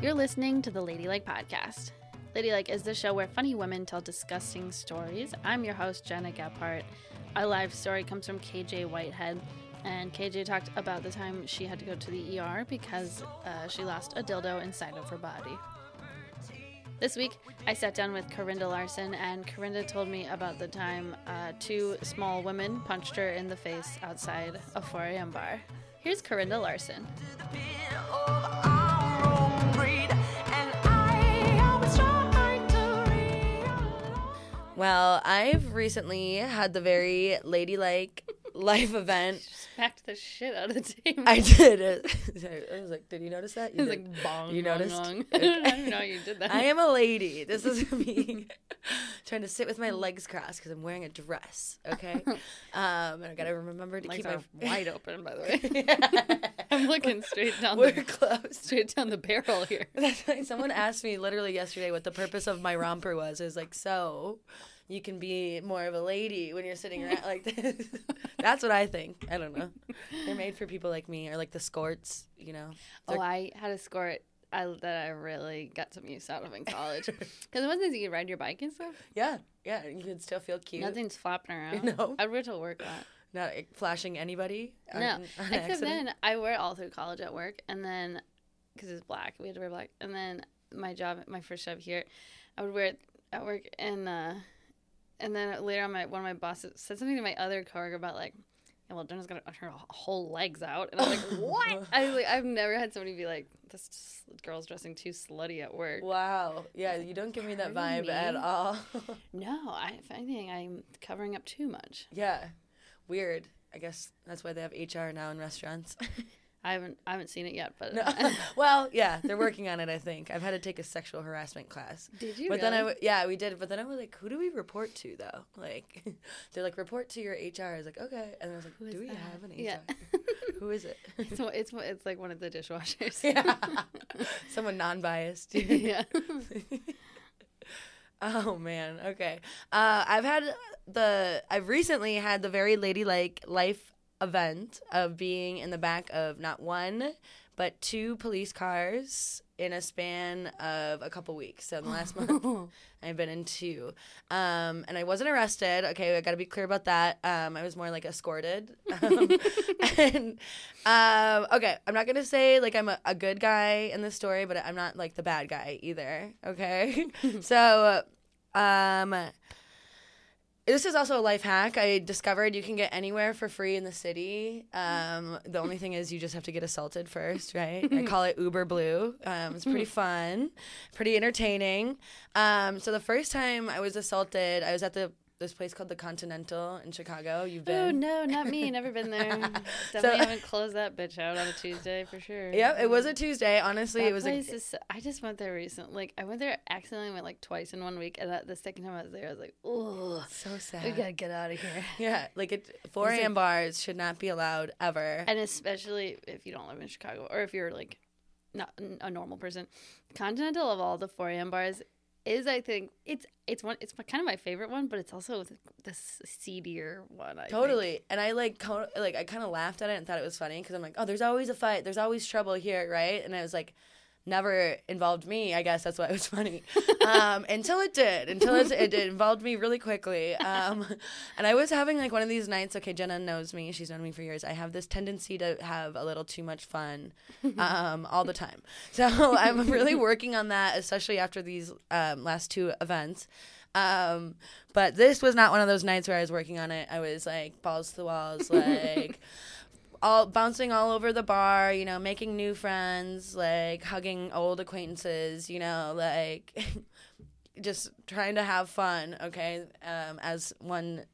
You're listening to the Ladylike Podcast. Ladylike is the show where funny women tell disgusting stories. I'm your host, Gena Gephart. Our live story comes from KJ Whitehead. And KJ talked about the time she had to go to the ER because uh, she lost a dildo inside of her body. This week, I sat down with Carinda Larson, and Carinda told me about the time uh, two small women punched her in the face outside a 4 a.m. bar. Here's Carinda Larson. Well, I've recently had the very ladylike life event. Smacked the shit out of the table. I did. I was like, did you notice that? You It was did. like bong. You bong, noticed? bong. I didn't know you did that. I am a lady. This is me trying to sit with my legs crossed because I'm wearing a dress. Okay, um, and I gotta remember to Legs keep my wide open, by the way. I'm looking straight down We're the close. straight down the barrel here. That's like someone asked me literally yesterday what the purpose of my romper was. It was like, so you can be more of a lady when you're sitting around like this. That's what I think. I don't know. They're made for people like me or like the skirts, you know. Oh, I had a skirt I, that I really got some use out of in college. Because it wasn't you could ride your bike and stuff. Yeah, yeah. You can still feel cute. Nothing's flopping around. No. I'd wear to work that. Not flashing anybody. No, on except accident. then I wear it all through college at work, and then because it's black, we had to wear black. And then my job, my first job here, I would wear it at work, and uh, and then later on, my one of my bosses said something to my other coworker about like, yeah, well, Gena's got her whole legs out, and I'm like, what? I was like, I've never had somebody be like, this girl's dressing too slutty at work. Wow. Yeah, you don't give me that vibe at all. No, I, if anything, I'm covering up too much. yeah. Weird. I guess that's why they have HR now in restaurants. I haven't, I haven't seen it yet, but No. well, yeah, they're working on it. I think I've had to take a sexual harassment class. did you? But then I, yeah, we did. But then I was like, who do we report to though? Like, they're like, report to your HR. I was like, okay. And I was like, Who do we that? have an HR? Yeah. who is it? it's, it's it's like one of the dishwashers. yeah, someone non-biased. yeah. oh man. Okay. Uh, I've had the. I've recently had the very ladylike life event of being in the back of not one but two police cars in a span of a couple weeks. So in the last month, I've been in two. Um, and I wasn't arrested. Okay, I got to be clear about that. Um, I was more like escorted. Um, and um, okay, I'm not gonna say like I'm a, a good guy in this story, but I'm not like the bad guy either. Okay, so um. This is also a life hack. I discovered you can get anywhere for free in the city. Um, the only thing is you just have to get assaulted first, right? I call it Uber Blue. Um, it's pretty fun, pretty entertaining. Um, so the first time I was assaulted, I was at the this place called the Continental in Chicago. You've been? Oh no, not me. Never been there. Definitely haven't closed that bitch out on a Tuesday for sure. Yep, it was a Tuesday. Honestly, That it was a, is so- I just went there recently. Like I went there accidentally went like twice in one week, and that, the second time I was there, I was like, oh, so sad. we gotta get out of here. Yeah, like it, 4 Is it- a.m. bars should not be allowed ever. And especially if you don't live in Chicago, or if you're like not a normal person, Continental of all the 4 a.m. bars is I think it's it's one it's kind of my favorite one, but it's also the, seedier one. I think. Totally. And I like like I kind of laughed at it and thought it was funny because I'm like, oh, there's always a fight. There's always trouble here, right? And I was like, never involved me. I guess that's why it was funny. um, until it did. Until it, it, it involved me really quickly. Um, and I was having like one of these nights. Okay, Gena knows me. She's known me for years. I have this tendency to have a little too much fun um, all the time. So I'm really working on that, especially after these um, last two events. Um, but this was not one of those nights where I was working on it. I was like balls to the walls, like all bouncing all over the bar, you know, making new friends, like hugging old acquaintances, you know, like just trying to have fun, okay? Um, as one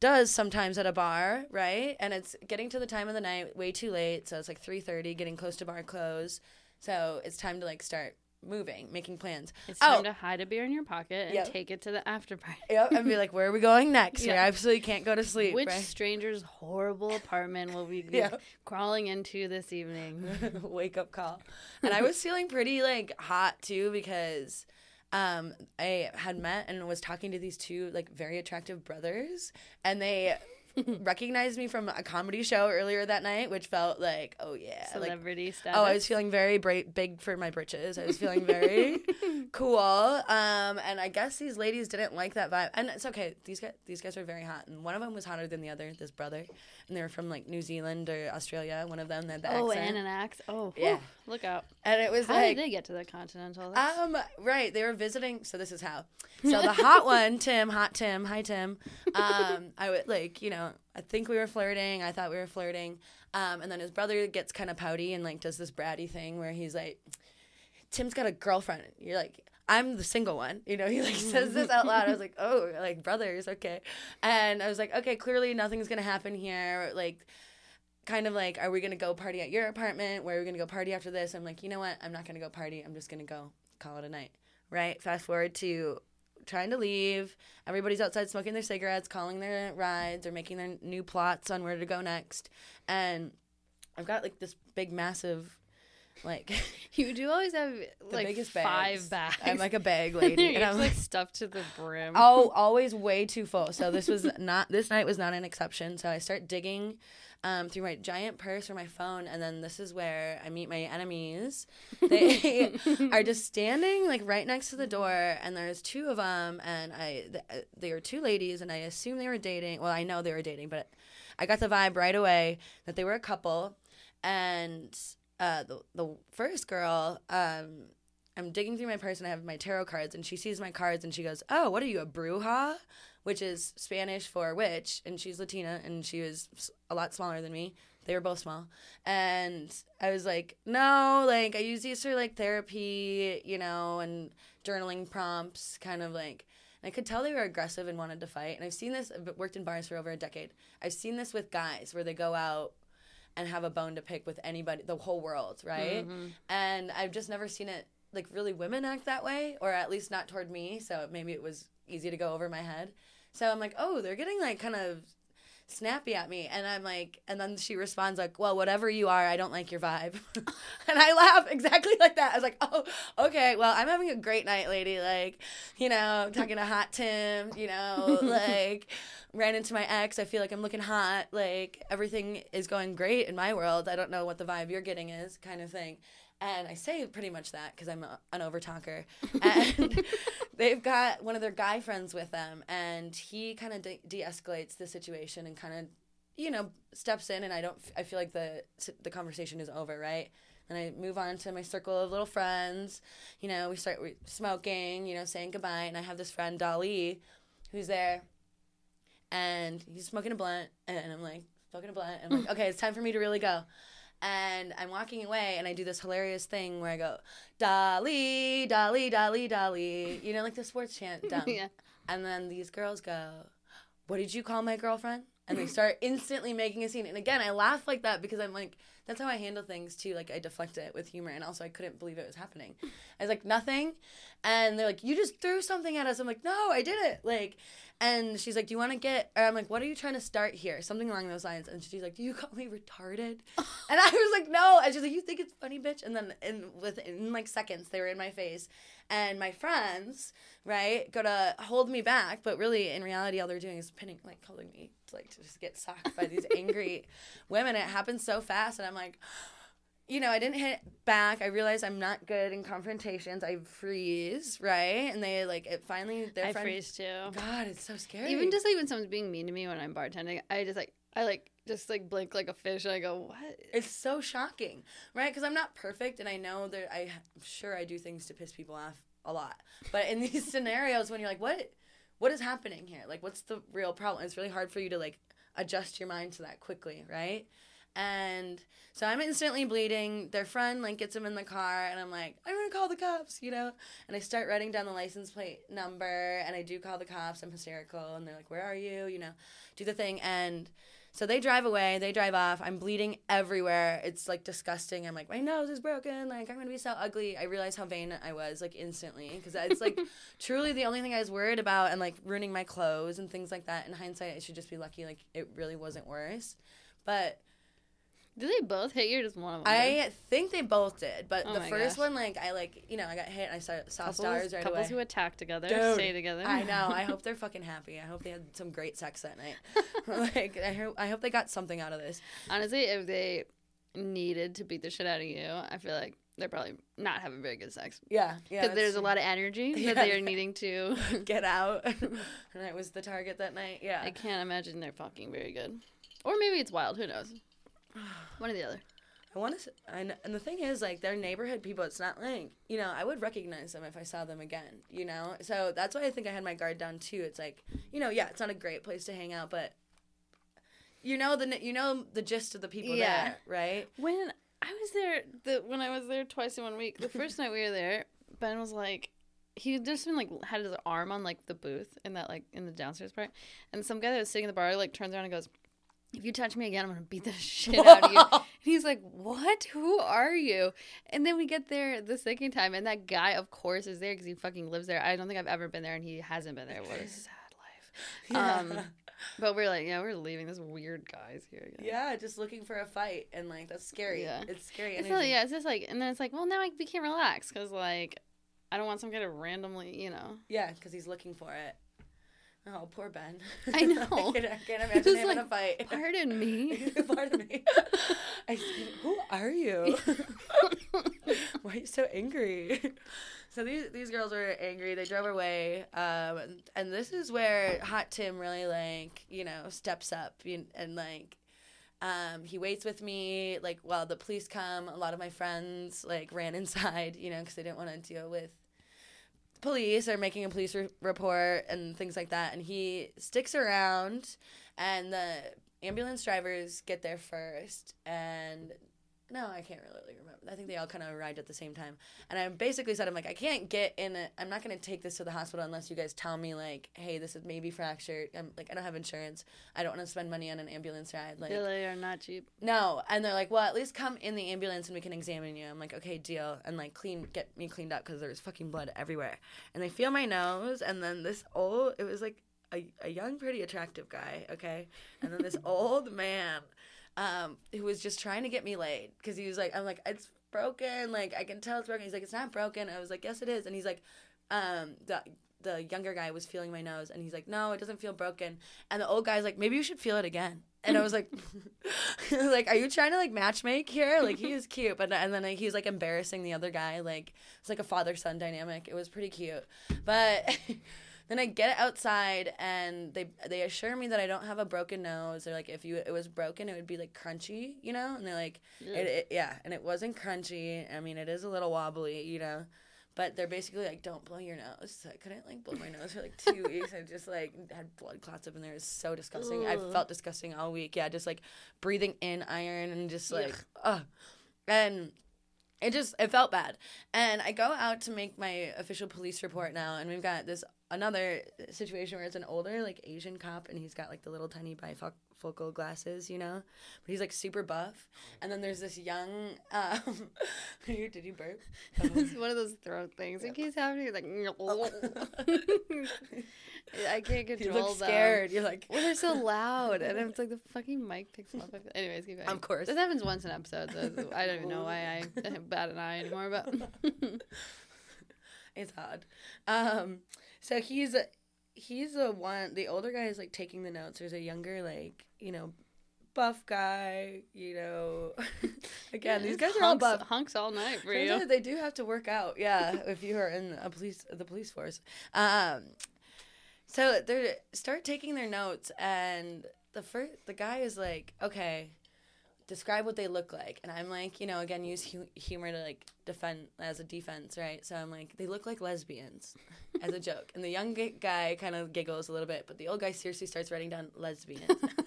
does sometimes at a bar, right? And it's getting to the time of the night way too late, so it's like 3:30, getting close to bar close. So it's time to like start moving, making plans. It's time Oh. to hide a beer in your pocket and Yep. take it to the after party. Yep, and be like, where are we going next? We Yeah. absolutely can't go to sleep. Which right? stranger's horrible apartment will we be Yeah. crawling into this evening? wake up call. And I was feeling pretty like hot too because um I had met and was talking to these two like very attractive brothers and they recognized me from a comedy show earlier that night, which felt like, oh yeah, like Celebrity status. Oh, I was feeling very bra- big for my britches. I was feeling very cool. Um, and I guess these ladies didn't like that vibe. And it's okay. These guys, these guys were very hot, and one of them was hotter than the other. This brother, and they were from like New Zealand or Australia. One of them, they had the Oh, accent. and an axe. Oh, Yeah. yeah. Look out. and it was How like, did they get to the continental? That's- um, right. They were visiting. So this is how. So the hot one, Tim, hot Tim, hi Tim. Um, I would like, you know, I think we were flirting. I thought we were flirting. Um, and then his brother gets kind of pouty and like does this bratty thing where he's like, Tim's got a girlfriend. You're like, I'm the single one. You know, he like says this out loud. I was mm-hmm. like, oh, like brothers, okay. And I was like, okay, clearly nothing's gonna happen here. Like, kind of like, are we gonna go party at your apartment? Where are we gonna go party after this? I'm like, you know what? I'm not gonna go party. I'm just gonna go call it a night. Right. Fast forward to trying to leave. Everybody's outside smoking their cigarettes, calling their rides, or making their new plots on where to go next. And I've got like this big, massive, like you do always have like biggest five bags. bags. I'm like a bag lady, and I'm like stuffed to the brim. oh, always way too full. So this was not this night was not an exception. So I start digging um, through my giant purse or my phone, and then this is where I meet my enemies. They are just standing like right next to the door, and there's two of them, and I th- they were two ladies, and I assume they were dating. Well, I know they were dating, but I got the vibe right away that they were a couple, and uh, the the first girl. Um, I'm digging through my purse and I have my tarot cards, and she sees my cards and she goes, "Oh, what are you, a bruja?" Which is Spanish for witch, and she's Latina and she was a lot smaller than me. They were both small, and I was like, "No, like I use these for like therapy, you know, and journaling prompts, kind of like." I could tell they were aggressive and wanted to fight. And I've seen this. I've worked in bars for over a decade. I've seen this with guys where they go out and have a bone to pick with anybody, the whole world, right? Mm-hmm. And I've just never seen it like really women act that way, or at least not toward me. So maybe it was easy to go over my head. So I'm like, oh, they're getting like kind of snappy at me, and I'm like, and then she responds like, well, whatever you are, I don't like your vibe, and I laugh exactly like that. I was like, oh, okay, well, I'm having a great night, lady. Like, you know, talking to hot Tim, you know, like ran into my ex. I feel like I'm looking hot. Like everything is going great in my world. I don't know what the vibe you're getting is, kind of thing. And I say pretty much that because I'm a, an overtalker. And they've got one of their guy friends with them, and he kind of de- de-escalates the situation and kind of, you know, steps in. And I don't. I feel like the the conversation is over, right? And I move on to my circle of little friends. You know, we start smoking. You know, saying goodbye. And I have this friend Dali, who's there, and he's smoking a blunt, and I'm like smoking a blunt. And I'm like, okay, it's time for me to really go. And I'm walking away, and I do this hilarious thing where I go, Dolly, Dolly, Dolly, Dolly. You know, like the sports chant, dumb. Yeah. And then these girls go, What did you call my girlfriend? And they start instantly making a scene. And again, I laugh like that because I'm like, that's how I handle things too. Like, I deflect it with humor. And also, I couldn't believe it was happening. I was like, Nothing. And they're like, You just threw something at us. I'm like, No, I did it. Like, and she's like, Do you want to get, or I'm like, What are you trying to start here? Something along those lines. And she's like, Do you call me retarded? and I was like, No. And she's like, You think it's funny, bitch? And then in, within like seconds, they were in my face. And my friends, right, go to hold me back, but really, in reality, all they're doing is pinning, like, holding me to, like, to just get socked by these angry women. It happens so fast, and I'm like, you know, I didn't hit back. I realized I'm not good in confrontations. I freeze, right? And they like it. Finally, their I friend. freeze too. God, it's so scary. Even just like when someone's being mean to me when I'm bartending, I just like I like just like blink like a fish and I go, What? it's so shocking, right? Because I'm not perfect, and I know that I, I'm sure I do things to piss people off a lot. But in these scenarios, when you're like, what, what is happening here? Like, what's the real problem? It's really hard for you to like adjust your mind to that quickly, right? And so I'm instantly bleeding. Their friend like gets him in the car, and I'm like, I'm gonna call the cops, you know. And I start writing down the license plate number, and I do call the cops. I'm hysterical, and they're like, Where are you? You know, do the thing, and so they drive away. They drive off. I'm bleeding everywhere. It's like disgusting. I'm like, my nose is broken. Like I'm gonna be so ugly. I realize how vain I was like instantly because it's like truly the only thing I was worried about and like ruining my clothes and things like that. In hindsight, I should just be lucky. Like it really wasn't worse, but Did they both hit you? Or just one of them? I think they both did, but Oh the first gosh. one, like, I like, you know, I got hit and I saw, saw couples, stars right couples away. who attack together Dude, stay together. I know. I hope they're fucking happy. I hope they had some great sex that night. like, I hope, I hope they got something out of this. Honestly, if they needed to beat the shit out of you, I feel like they're probably not having very good sex Yeah, yeah. because there's a lot of energy Yeah. that they are needing to. get out, and I was the target that night. Yeah, I can't imagine they're fucking very good, or maybe it's wild. Who knows? One or the other. I want to, and and the thing is, like, they're neighborhood people. It's not like you know, I would recognize them if I saw them again. You know, so that's why I think I had my guard down too. It's like, you know, yeah, it's not a great place to hang out, but you know the you know the gist of the people Yeah. there, right? When I was there, the when I was there twice in one week, the first night we were there, Ben was like, he just been like had his arm on like the booth in that like in the downstairs part, and some guy that was sitting in the bar like turns around and goes, "If you touch me again, I'm gonna beat the shit out of you." And he's like, "What? Who are you?" And then we get there the second time, and that guy, of course, is there because he fucking lives there. I don't think I've ever been there, and he hasn't been there. What a sad life. Um, but we're like, yeah, we're leaving. This weird guy's here. Again. Yeah, just looking for a fight, and like that's scary. Yeah. It's scary. It's really, yeah, it's just like, and then it's like, well, now I, we can't relax because like, I don't want some guy to randomly, you know. Yeah, because he's looking for it. Oh, poor Ben. I know. I, can't, I can't imagine him in a fight. Pardon me. Pardon me. I, who are you? Why are you so angry? So these these girls were angry. They drove away, um, and, and this is where Hot Tim really like you know steps up and, and like. Um, he waits with me like while the police come. A lot of my friends like ran inside, you know, because they didn't want to deal with police or making a police re- report and things like that. And he sticks around, and the ambulance drivers get there first. And no, I can't really remember. I think they all kind of arrived at the same time. And I basically said, I'm like, I can't get in it. I'm not going to take this to the hospital unless you guys tell me, like, hey, this is maybe fractured. I'm like, I don't have insurance. I don't want to spend money on an ambulance ride. Like, They are not cheap. no, and they're like, well, at least come in the ambulance and we can examine you. I'm like, okay, deal, and like clean, get me cleaned up because there's fucking blood everywhere. And they feel my nose, and then this old, it was like a, a young, pretty attractive guy, okay, and then this old man, um, who was just trying to get me laid because he was like, I'm like, it's broken, like I can tell it's broken. He's like, it's not broken. I was like, yes, it is, and he's like, um, the the younger guy was feeling my nose, and he's like, no, it doesn't feel broken. And the old guy's like, maybe you should feel it again. And I was like, like, are you trying to like matchmake here? Like he is cute, but and then like, he's like embarrassing the other guy. Like it's like a father son dynamic. It was pretty cute, but. Then I get it outside and they they assure me that I don't have a broken nose. They're like, if you it was broken, it would be like crunchy, you know. And they're like, it, it, yeah, and it wasn't crunchy. I mean, it is a little wobbly, you know. But they're basically like, don't blow your nose. So I couldn't like blow my nose for like two weeks. I just like had blood clots up in there. It was so disgusting. I felt disgusting all week. Yeah, just like breathing in iron and just like, ugh. And it just it felt bad. And I go out to make my official police report now, and we've got this another situation where it's an older like Asian cop, and he's got like the little tiny bifocal glasses, you know, but he's like super buff. And then there's this young. Um, did you burp? it's one of those throat things. It keeps happening. Like, I can't control. You look them. scared. You're like, Well, they're so loud, and it's like the fucking mic picks them up. Anyways, keep going. Of course. this happens once an episode. So I don't even know why I bat an eye anymore. But it's hard. Um, so he's a, he's the one. The older guy is like taking the notes. There's a younger, like you know, buff guy. You know, again, these guys are all hunks, buff. hunks all night for Sometimes you. they do have to work out. Yeah, if you are in a police the police force. Um, so they start taking their notes, and the first the guy is like, okay. Describe what they look like, and I'm like, you know, again, use hu- humor to like defend as a defense, right? So I'm like, they look like lesbians, as a joke, and the young g- guy kind of giggles a little bit, but the old guy seriously starts writing down lesbians,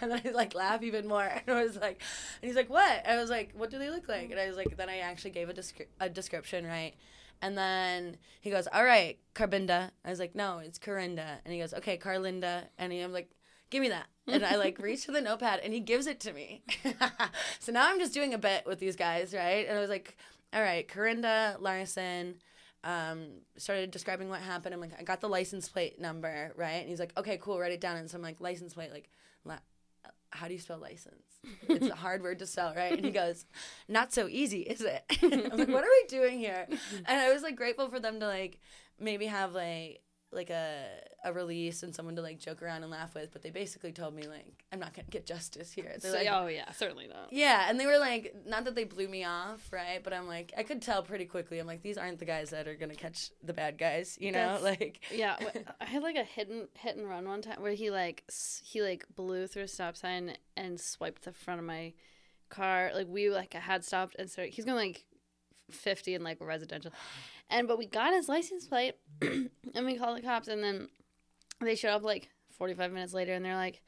and then I like laugh even more, and I was like, and he's like, what? I was like, what do they look like? And I was like, then I actually gave a, descri- a description, right? And then he goes, all right, Carbinda. I was like, no, it's Carinda. And he goes, okay, Carlinda. And he, I'm like, give me that. And I like reach for the notepad and he gives it to me. so now I'm just doing a bit with these guys, right? And I was like, all right, Carinda Larson um, started describing what happened. I'm like, I got the license plate number, right? And he's like, okay, cool, write it down. And so I'm like, license plate, like, la- how do you spell license? it's a hard word to spell, right? And he goes, not so easy, is it? I'm like, what are we doing here? And I was like grateful for them to like maybe have like like a a release and someone to like joke around and laugh with, but they basically told me like I'm not gonna get justice here. They're So- like, oh yeah, certainly not. yeah, and they were like, not that they blew me off, right? But I'm like, I could tell pretty quickly. I'm like, these aren't the guys that are gonna catch the bad guys, you know? That's- like, Yeah, I had like a hidden hit and run one time where he like he like blew through a stop sign and swiped the front of my car. Like we like had stopped and started. He's going like fifty in like residential, and but we got his license plate and we called the cops and then they showed up like forty five minutes later and they're like.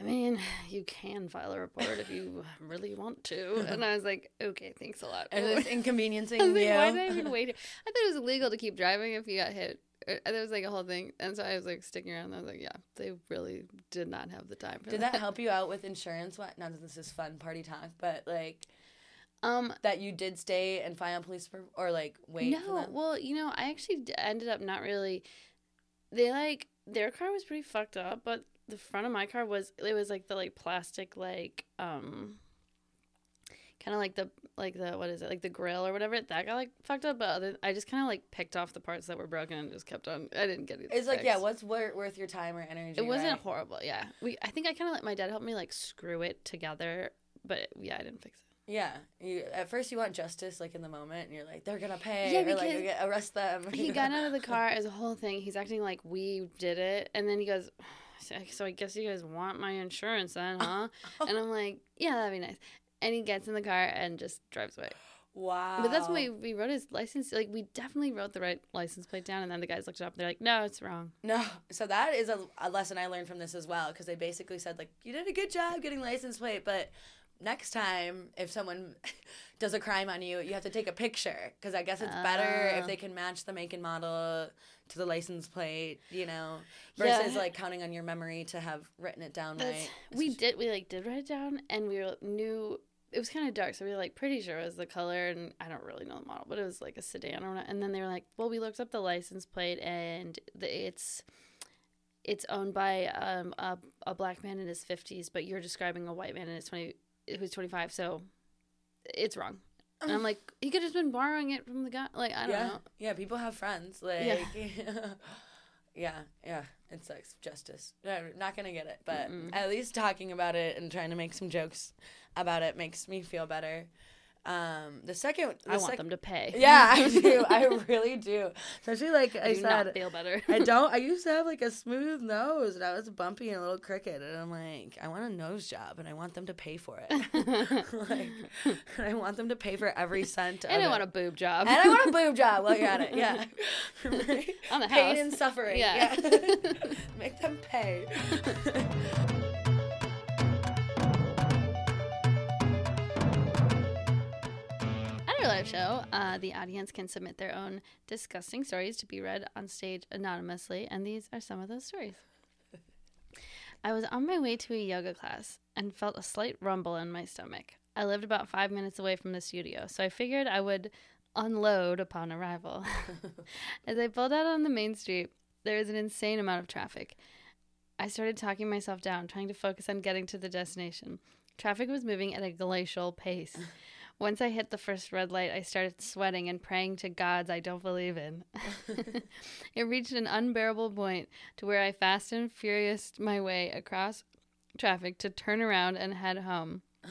I mean, you can file a report if you really want to. And I was like, okay, thanks a lot. and it's inconveniencing I was like, you. why did I even wait? I thought it was illegal to keep driving if you got hit. Uh, There was like a whole thing, and so I was like sticking around. I was like, yeah, they really did not have the time for Did that help you out with insurance? What? Not that this is fun party talk, but like Um, that you did stay and file police for, or like wait. for no, well, you know, I actually ended up not really. They like their car was pretty fucked up, but the front of my car was it was like the like plastic like um. Kind of like the like the what is it like the grill or whatever that got like fucked up, but other I just kind of like picked off the parts that were broken and just kept on. I didn't get it. It's like yeah, what's wor- worth your time or energy? It wasn't right? horrible. Yeah, we. I think I kind of let my dad help me like screw it together, but yeah, I didn't fix it. Yeah, you at first you want justice like in the moment, and you're like they're gonna pay, Yeah, or like get, arrest them. He got out of the car as a whole thing. He's acting like we did it, and then he goes, "So I guess you guys want my insurance then, huh?" and I'm like, "Yeah, that'd be nice." And he gets in the car and just drives away. Wow. But that's we, we wrote his license. Like we definitely wrote the right license plate down, and then the guys looked it up. and They're like, "No, it's wrong." No, so that is a, a lesson I learned from this as well because they basically said like you did a good job getting license plate, but next time if someone does a crime on you, you have to take a picture because I guess it's better Ah. if they can match the make and model to the license plate, you know, versus Yeah. like counting on your memory to have written it down That's, right. we did we like did write it down and we were, knew it was kind of dark so we were like pretty sure it was the color and i don't really know the model but it was like a sedan or whatnot and then they were like well we looked up the license plate and the, it's it's owned by um, a, a black man in his 50s but you're describing a white man in his 20 who's 25 so it's wrong and i'm like he could have been borrowing it from the guy like i don't yeah, know yeah. People have friends. Like, yeah, yeah. It sucks. Justice. I'm not gonna get it, but Mm-mm. at least talking about it and trying to make some jokes about it makes me feel better. Um, the second, the i want sec- them to pay Yeah, I do. I really do. Especially like I, I do said, not feel better I don't. I used to have like a smooth nose, and I was bumpy and a little crooked, and I'm like, I want a nose job, and I want them to pay for it. like, I want them to pay for every cent. and i it. want a boob job And I want a boob job while you're at it. Yeah. On the Pain house. and suffering. Yeah. Yeah. Make them pay. Live show, uh, the audience can submit their own disgusting stories to be read on stage anonymously, and these are some of those stories. I was on my way to a yoga class and felt a slight rumble in my stomach. I lived about five minutes away from the studio, so I figured I would unload upon arrival. As I pulled out on the main street, there was an insane amount of traffic. I started talking myself down, trying to focus on getting to the destination. Traffic was moving at a glacial pace. Once I hit the first red light, I started sweating and praying to gods I don't believe in. it reached an unbearable point to where I fast and furious my way across traffic to turn around and head home.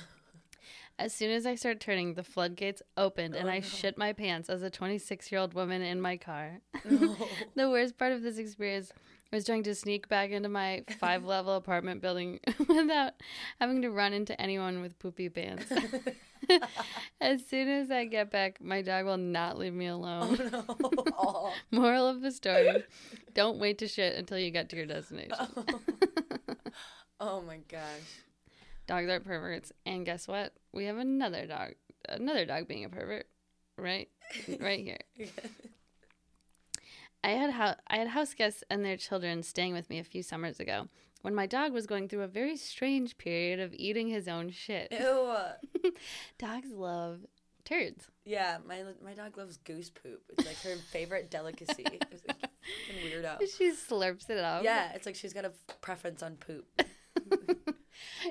As soon as I start turning, the floodgates opened and Oh, I no. shit my pants as a 26 year old woman in my car. No. the worst part of this experience was trying to sneak back into my five level apartment building without having to run into anyone with poopy pants. as soon as I get back, my dog will not leave me Oh alone. no. Oh. Moral of the story don't wait to shit until you get to your destination. oh my gosh. Dogs are perverts. And guess what? We have another dog. Another dog being a pervert. Right? Right here. I had hou- I had house guests and their children staying with me a few summers ago when my dog was going through a very strange period of eating his own shit. Ew. Dogs love turds. Yeah, my my dog loves goose poop. It's like her favorite delicacy. It's like fucking weirdo. She slurps it up. Yeah, it's like she's got a f- preference on poop.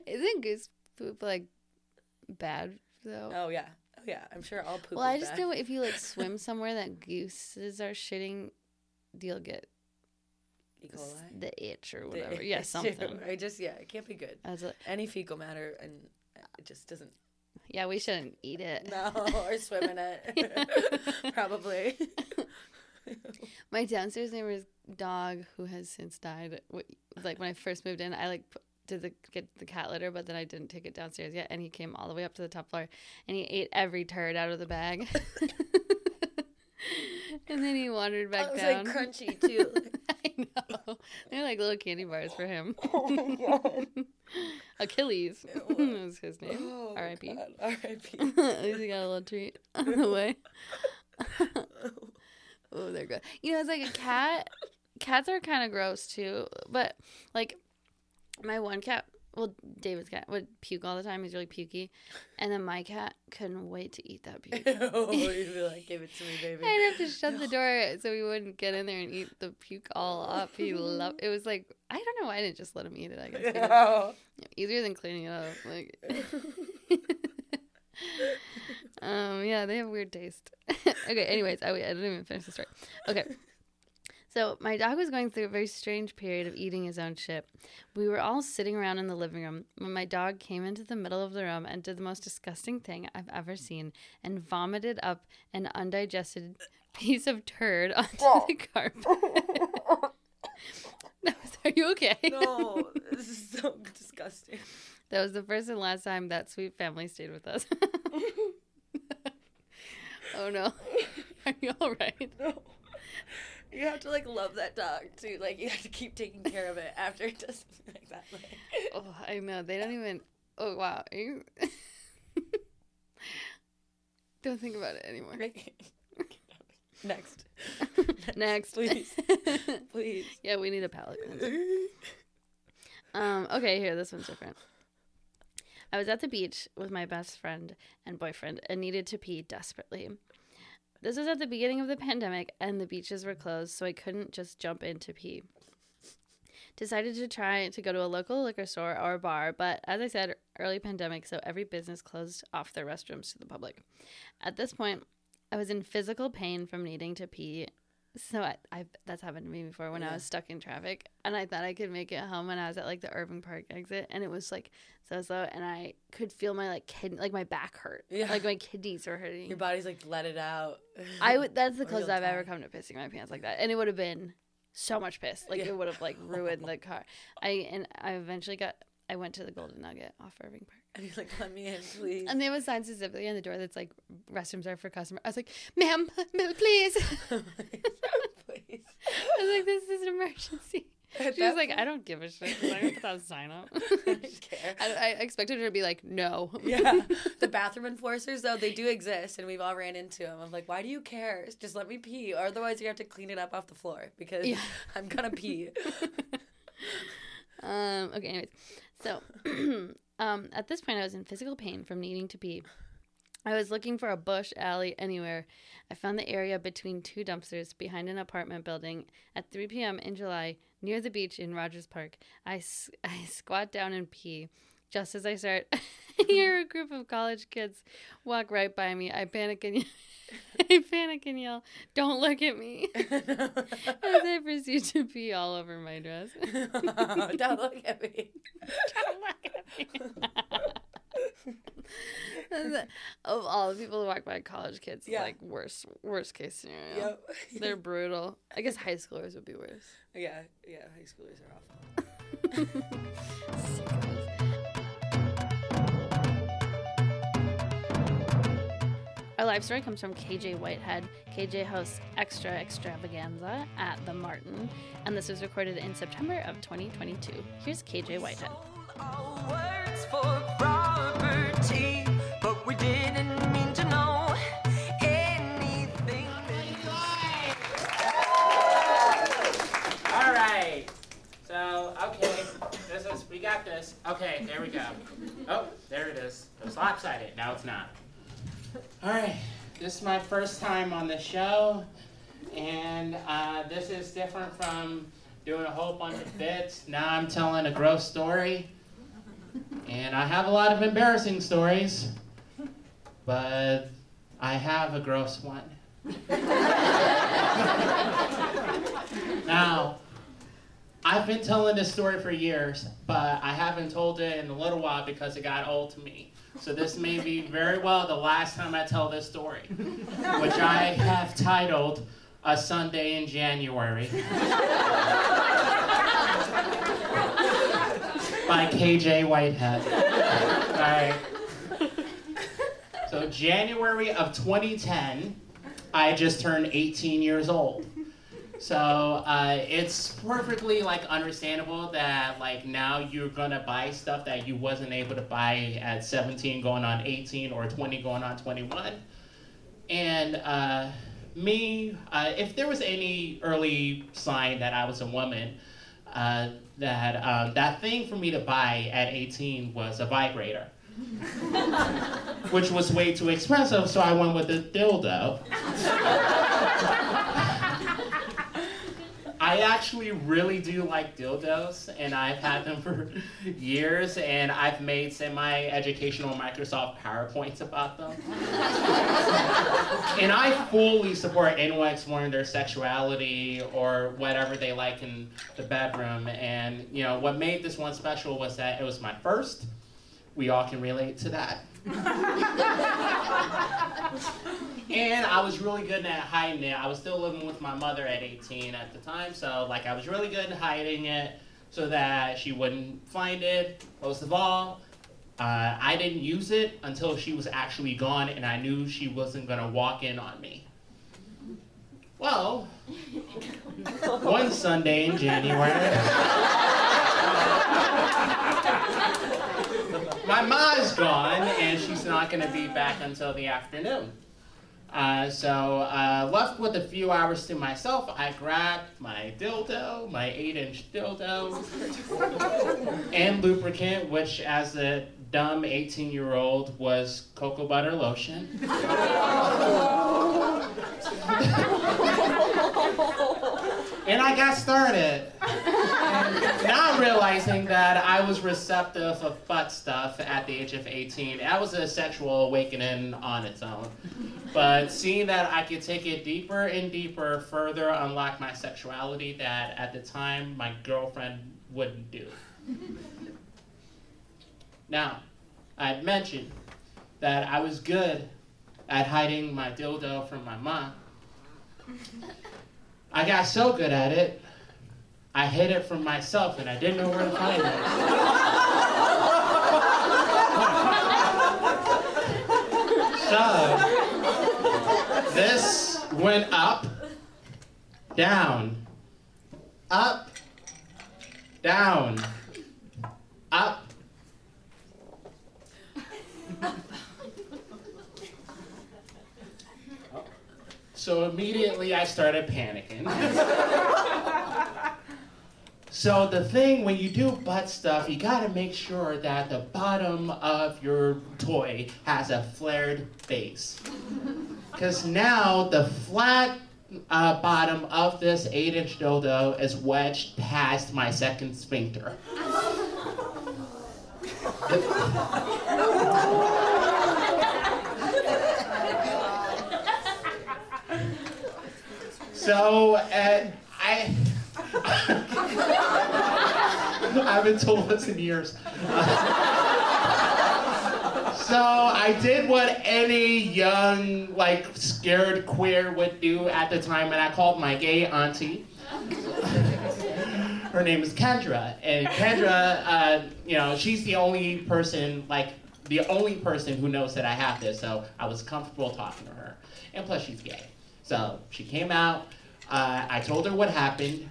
Isn't goose poop like bad though? Oh yeah, oh yeah. I'm sure all poop. well, I just bad. know if you like swim somewhere that gooses are shitting, you'll get E. coli. the itch or The whatever. Yeah, issue. something. I just yeah, it can't be good. As a, Any fecal matter and it just doesn't. yeah, we shouldn't eat it. No, or swim in it. Probably. My downstairs neighbor's dog, who has since died, like when I first moved in, I like did the get the cat litter, but then I didn't take it downstairs yet, and he came all the way up to the top floor, and he ate every turd out of the bag, and then he wandered back down. It was like crunchy too. I know they're like little candy bars for him. oh my god. Achilles was his name. Oh, R.I.P. R.I.P. At least he got a little treat on the way. oh, they're good. You know, it's like a cat. Cats are kind of gross too, but like my one cat, well, David's cat would puke all the time. He's really pukey, and then my cat couldn't wait to eat that puke. oh, you'd be like, give it to me, baby. I'd have to shut the door so he wouldn't get in there and eat the puke all up. He loved. It was like I don't know why I didn't just let him eat it. I guess didn't- Oh. easier than cleaning it up. Like, um, yeah, they have weird taste. okay, anyways, I, I didn't even finish the story. Okay. So my dog was going through a very strange period of eating his own shit. We were all sitting around in the living room when my dog came into the middle of the room and did the most disgusting thing I've ever seen and vomited up an undigested piece of turd onto the oh. carpet. Are you okay? no, this is so disgusting. That was the first and last time that sweet family stayed with us. oh no. Are you all right? No. You have to like love that dog too. Like you have to keep taking care of it after it does something like that. Like, Oh, I know. They don't even. Oh wow. You... don't think about it anymore. Next. Next, Please. Please. yeah, we need a palate cleanser. Um. Okay, here. This one's different. I was at the beach with my best friend and boyfriend and needed to pee desperately. This was at the beginning of the pandemic and the beaches were closed, so I couldn't just jump in to pee. Decided to try to go to a local liquor store or bar, but as I said, early pandemic, so every business closed off their restrooms to the public. At this point, I was in physical pain from needing to pee. So I, I that's happened to me before when I was stuck in traffic and I thought I could make it home when I was at like the Irving Park exit and it was like so so and I could feel my like kid like my back hurt. Yeah. Like my kidneys were hurting. Your body's like let it out. I would. That's the closest I've ever come to pissing my pants like that, and it would have been so much piss. Like Yeah. it would have like ruined the car. I and I eventually got. I went to the Golden Nugget off Irving Park, And he's like, let me in, please. and they have a sign specifically on the door that's like restrooms are for customer. I was like, "Ma'am, ma'am, please." Please. I was like, "This is an emergency." At She was like, "I don't give a shit. I put that sign up. I don't care. I, I expected her to be like, "No." yeah. The bathroom enforcers, though, they do exist, and we've all ran into them. I'm like, why do you care? Just let me pee, or otherwise you have to clean it up off the floor because Yeah. I'm gonna pee. Um, okay, anyways. So, um, at this point, I was in physical pain from needing to pee. I was looking for a bush, alley, anywhere. I found the area between two dumpsters behind an apartment building at 3 p.m. in July near the beach in Rogers Park. I, I squat down and pee. Just as I start, I mm-hmm. hear a group of college kids walk right by me. I panic and I panic and yell, "Don't look at me!" as I proceed to pee all over my dress. Don't look at me. Don't look at me. Of all the people who walk by college kids, Yeah. like worst worst case scenario. Yep. They're brutal. I guess high schoolers would be worse. yeah, yeah. High schoolers are awful. Our live story comes from KJ Whitehead. KJ hosts Extra Extravaganza at the Martin, and this was recorded in September of 2022. Here's KJ Whitehead. Our words for property, but we didn't mean to know. All right. So, okay, this is, we got this. Okay, there we go. Oh, there it is. It was lopsided. Now it's not. All right, this is my first time on the show, and uh, this is different from doing a whole bunch of bits. Now I'm telling a gross story. And I have a lot of embarrassing stories, but I have a gross one. now, I've been telling this story for years, but I haven't told it in a little while because it got old to me. So this may be very well the last time I tell this story, which I have titled A Sunday in January by KJ Whitehead. All right. So January of 2010, I just turned 18 years old. So uh, it's perfectly like understandable that like now you're gonna buy stuff that you wasn't able to buy at 17 going on 18 or 20 going on 21. And uh, me, uh, if there was any early sign that I was a woman, uh, that um, that thing for me to buy at 18 was a vibrator, which was way too expensive, so I went with a dildo. I actually really do like dildos, and I've had them for years, and I've made semi-educational Microsoft PowerPoints about them. and I fully support anyone exploring their sexuality or whatever they like in the bedroom. And you know what made this one special was that it was my first. We all can relate to that. and I was really good at hiding it. I was still living with my mother at 18 at the time, so like I was really good at hiding it so that she wouldn't find it. Most of all, uh, I didn't use it until she was actually gone, and I knew she wasn't gonna walk in on me. Well, one Sunday in January. my ma's gone and she's not going to be back until the afternoon. Uh, so, uh, left with a few hours to myself, I grabbed my dildo, my 8 inch dildo, and lubricant, which, as a dumb 18 year old, was cocoa butter lotion. and I got started. Not realizing that I was receptive of butt stuff at the age of 18. That was a sexual awakening on its own. But seeing that I could take it deeper and deeper, further unlock my sexuality that at the time my girlfriend wouldn't do. Now, I had mentioned that I was good at hiding my dildo from my mom. I got so good at it, I hid it from myself and I didn't know where to find it. so, this went up, down, up, down, up. So immediately I started panicking. so the thing when you do butt stuff, you gotta make sure that the bottom of your toy has a flared base. Because now the flat uh, bottom of this 8 inch dildo is wedged past my second sphincter. So, uh, I. I haven't told this in years. so I did what any young, like, scared queer would do at the time, and I called my gay auntie. Her name is Kendra, and Kendra, uh, you know, she's the only person, like, the only person who knows that I have this, so I was comfortable talking to her. And plus, she's gay. So she came out. Uh, I told her what happened.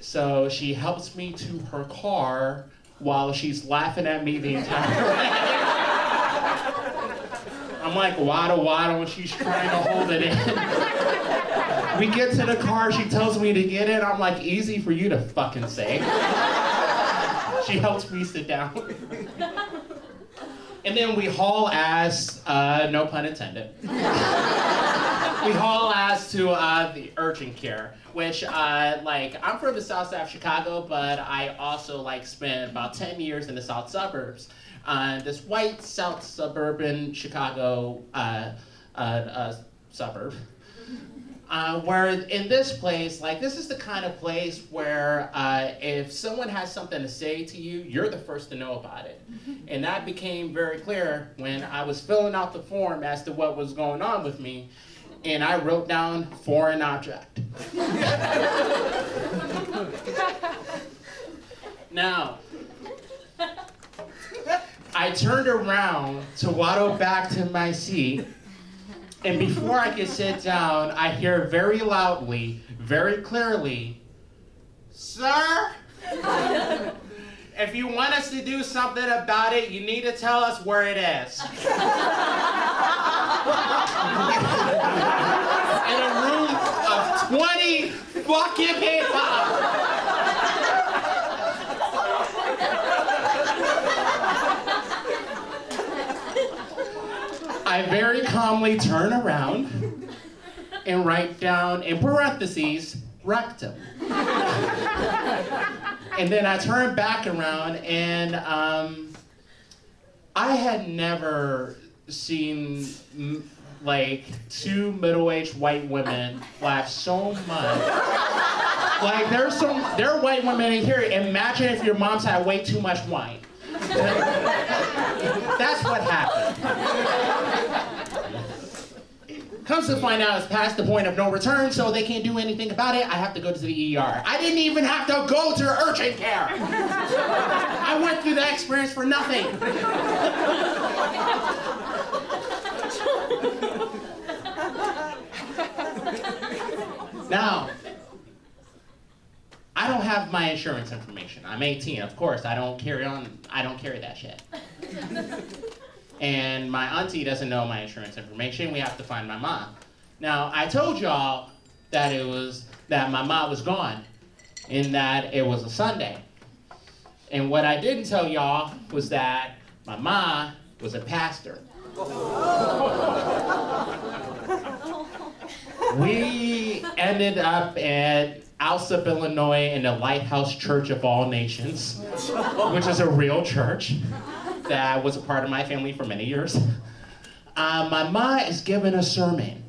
So she helps me to her car while she's laughing at me the entire way. I'm like waddle waddle, and she's trying to hold it in. we get to the car, she tells me to get in. I'm like, easy for you to fucking say. she helps me sit down. and then we haul ass, uh, no pun intended. we haul ass to uh, the urgent care, which uh, like I'm from the south side of Chicago, but I also like spent about ten years in the south suburbs. Uh, this white south suburban Chicago uh, uh, uh, suburb. Uh, where in this place, like this is the kind of place where uh, if someone has something to say to you, you're the first to know about it. And that became very clear when I was filling out the form as to what was going on with me, and I wrote down foreign object. now, I turned around to waddle back to my seat. And before I could sit down, I hear very loudly, very clearly, Sir, if you want us to do something about it, you need to tell us where it is. In a room of 20 fucking people. I very calmly turn around and write down in parentheses rectum. And then I turned back around and um, I had never seen like two middle-aged white women laugh so much. Like there's some there are white women in here. Imagine if your mom's had way too much wine. That's what happened. Comes to find out it's past the point of no return, so they can't do anything about it. I have to go to the ER. I didn't even have to go to urgent care. I went through that experience for nothing. now, I don't have my insurance information. I'm 18, of course. I don't carry on. I don't carry that shit. And my auntie doesn't know my insurance information. We have to find my mom. Now, I told y'all that it was that my mom was gone, in that it was a Sunday. And what I didn't tell y'all was that my mom was a pastor. we ended up at Alsip, Illinois, in the Lighthouse Church of All Nations, which is a real church that was a part of my family for many years. Uh, my mom is giving a sermon.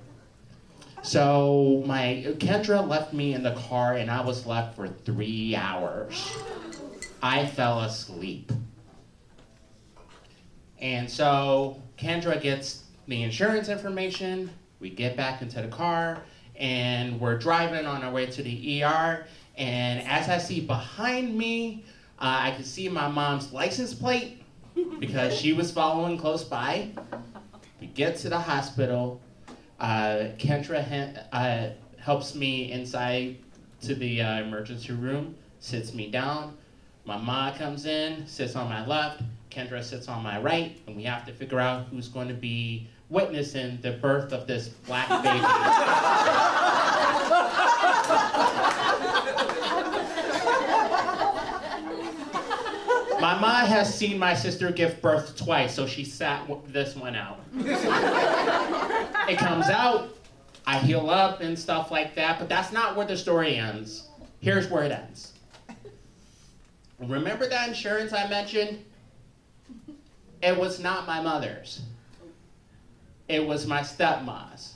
So my Kendra left me in the car, and I was left for three hours. I fell asleep. And so Kendra gets the insurance information. We get back into the car, and we're driving on our way to the ER. And as I see behind me, uh, I can see my mom's license plate because she was following close by. We get to the hospital. Uh, Kendra uh, helps me inside to the uh, emergency room, sits me down. My mom comes in, sits on my left. Kendra sits on my right, and we have to figure out who's going to be witnessing the birth of this black baby. My mom has seen my sister give birth twice, so she sat this one out. it comes out, I heal up and stuff like that, but that's not where the story ends. Here's where it ends. Remember that insurance I mentioned? It was not my mother's. It was my stepmom's,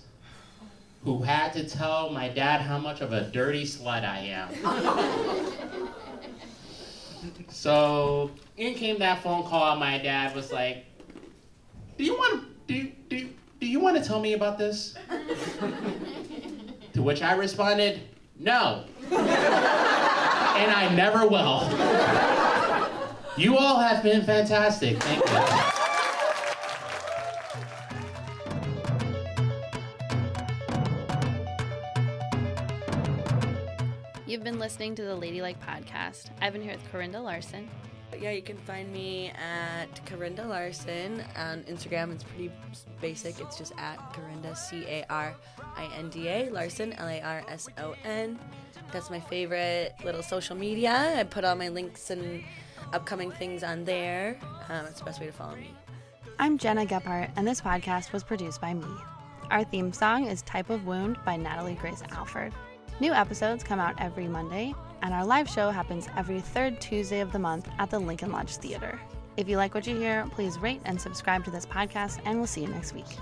who had to tell my dad how much of a dirty slut I am. So in came that phone call. My dad was like, "Do you want to do do do you want to tell me about this?" to which I responded, "No," and I never will. You all have been fantastic. Thank you. Listening to the Ladylike Podcast. I've been here with Carinda Larson. Yeah, you can find me at Carinda Larson on Instagram. It's pretty basic. It's just at Carinda C A R I N D A Larson L A R S O N. That's my favorite little social media. I put all my links and upcoming things on there. Um, it's the best way to follow me. I'm Gena Gephart, and this podcast was produced by me. Our theme song is Type of Wound by Natalie Grace Alford. New episodes come out every Monday, and our live show happens every third Tuesday of the month at the Lincoln Lodge Theater. If you like what you hear, please rate and subscribe to this podcast, and we'll see you next week.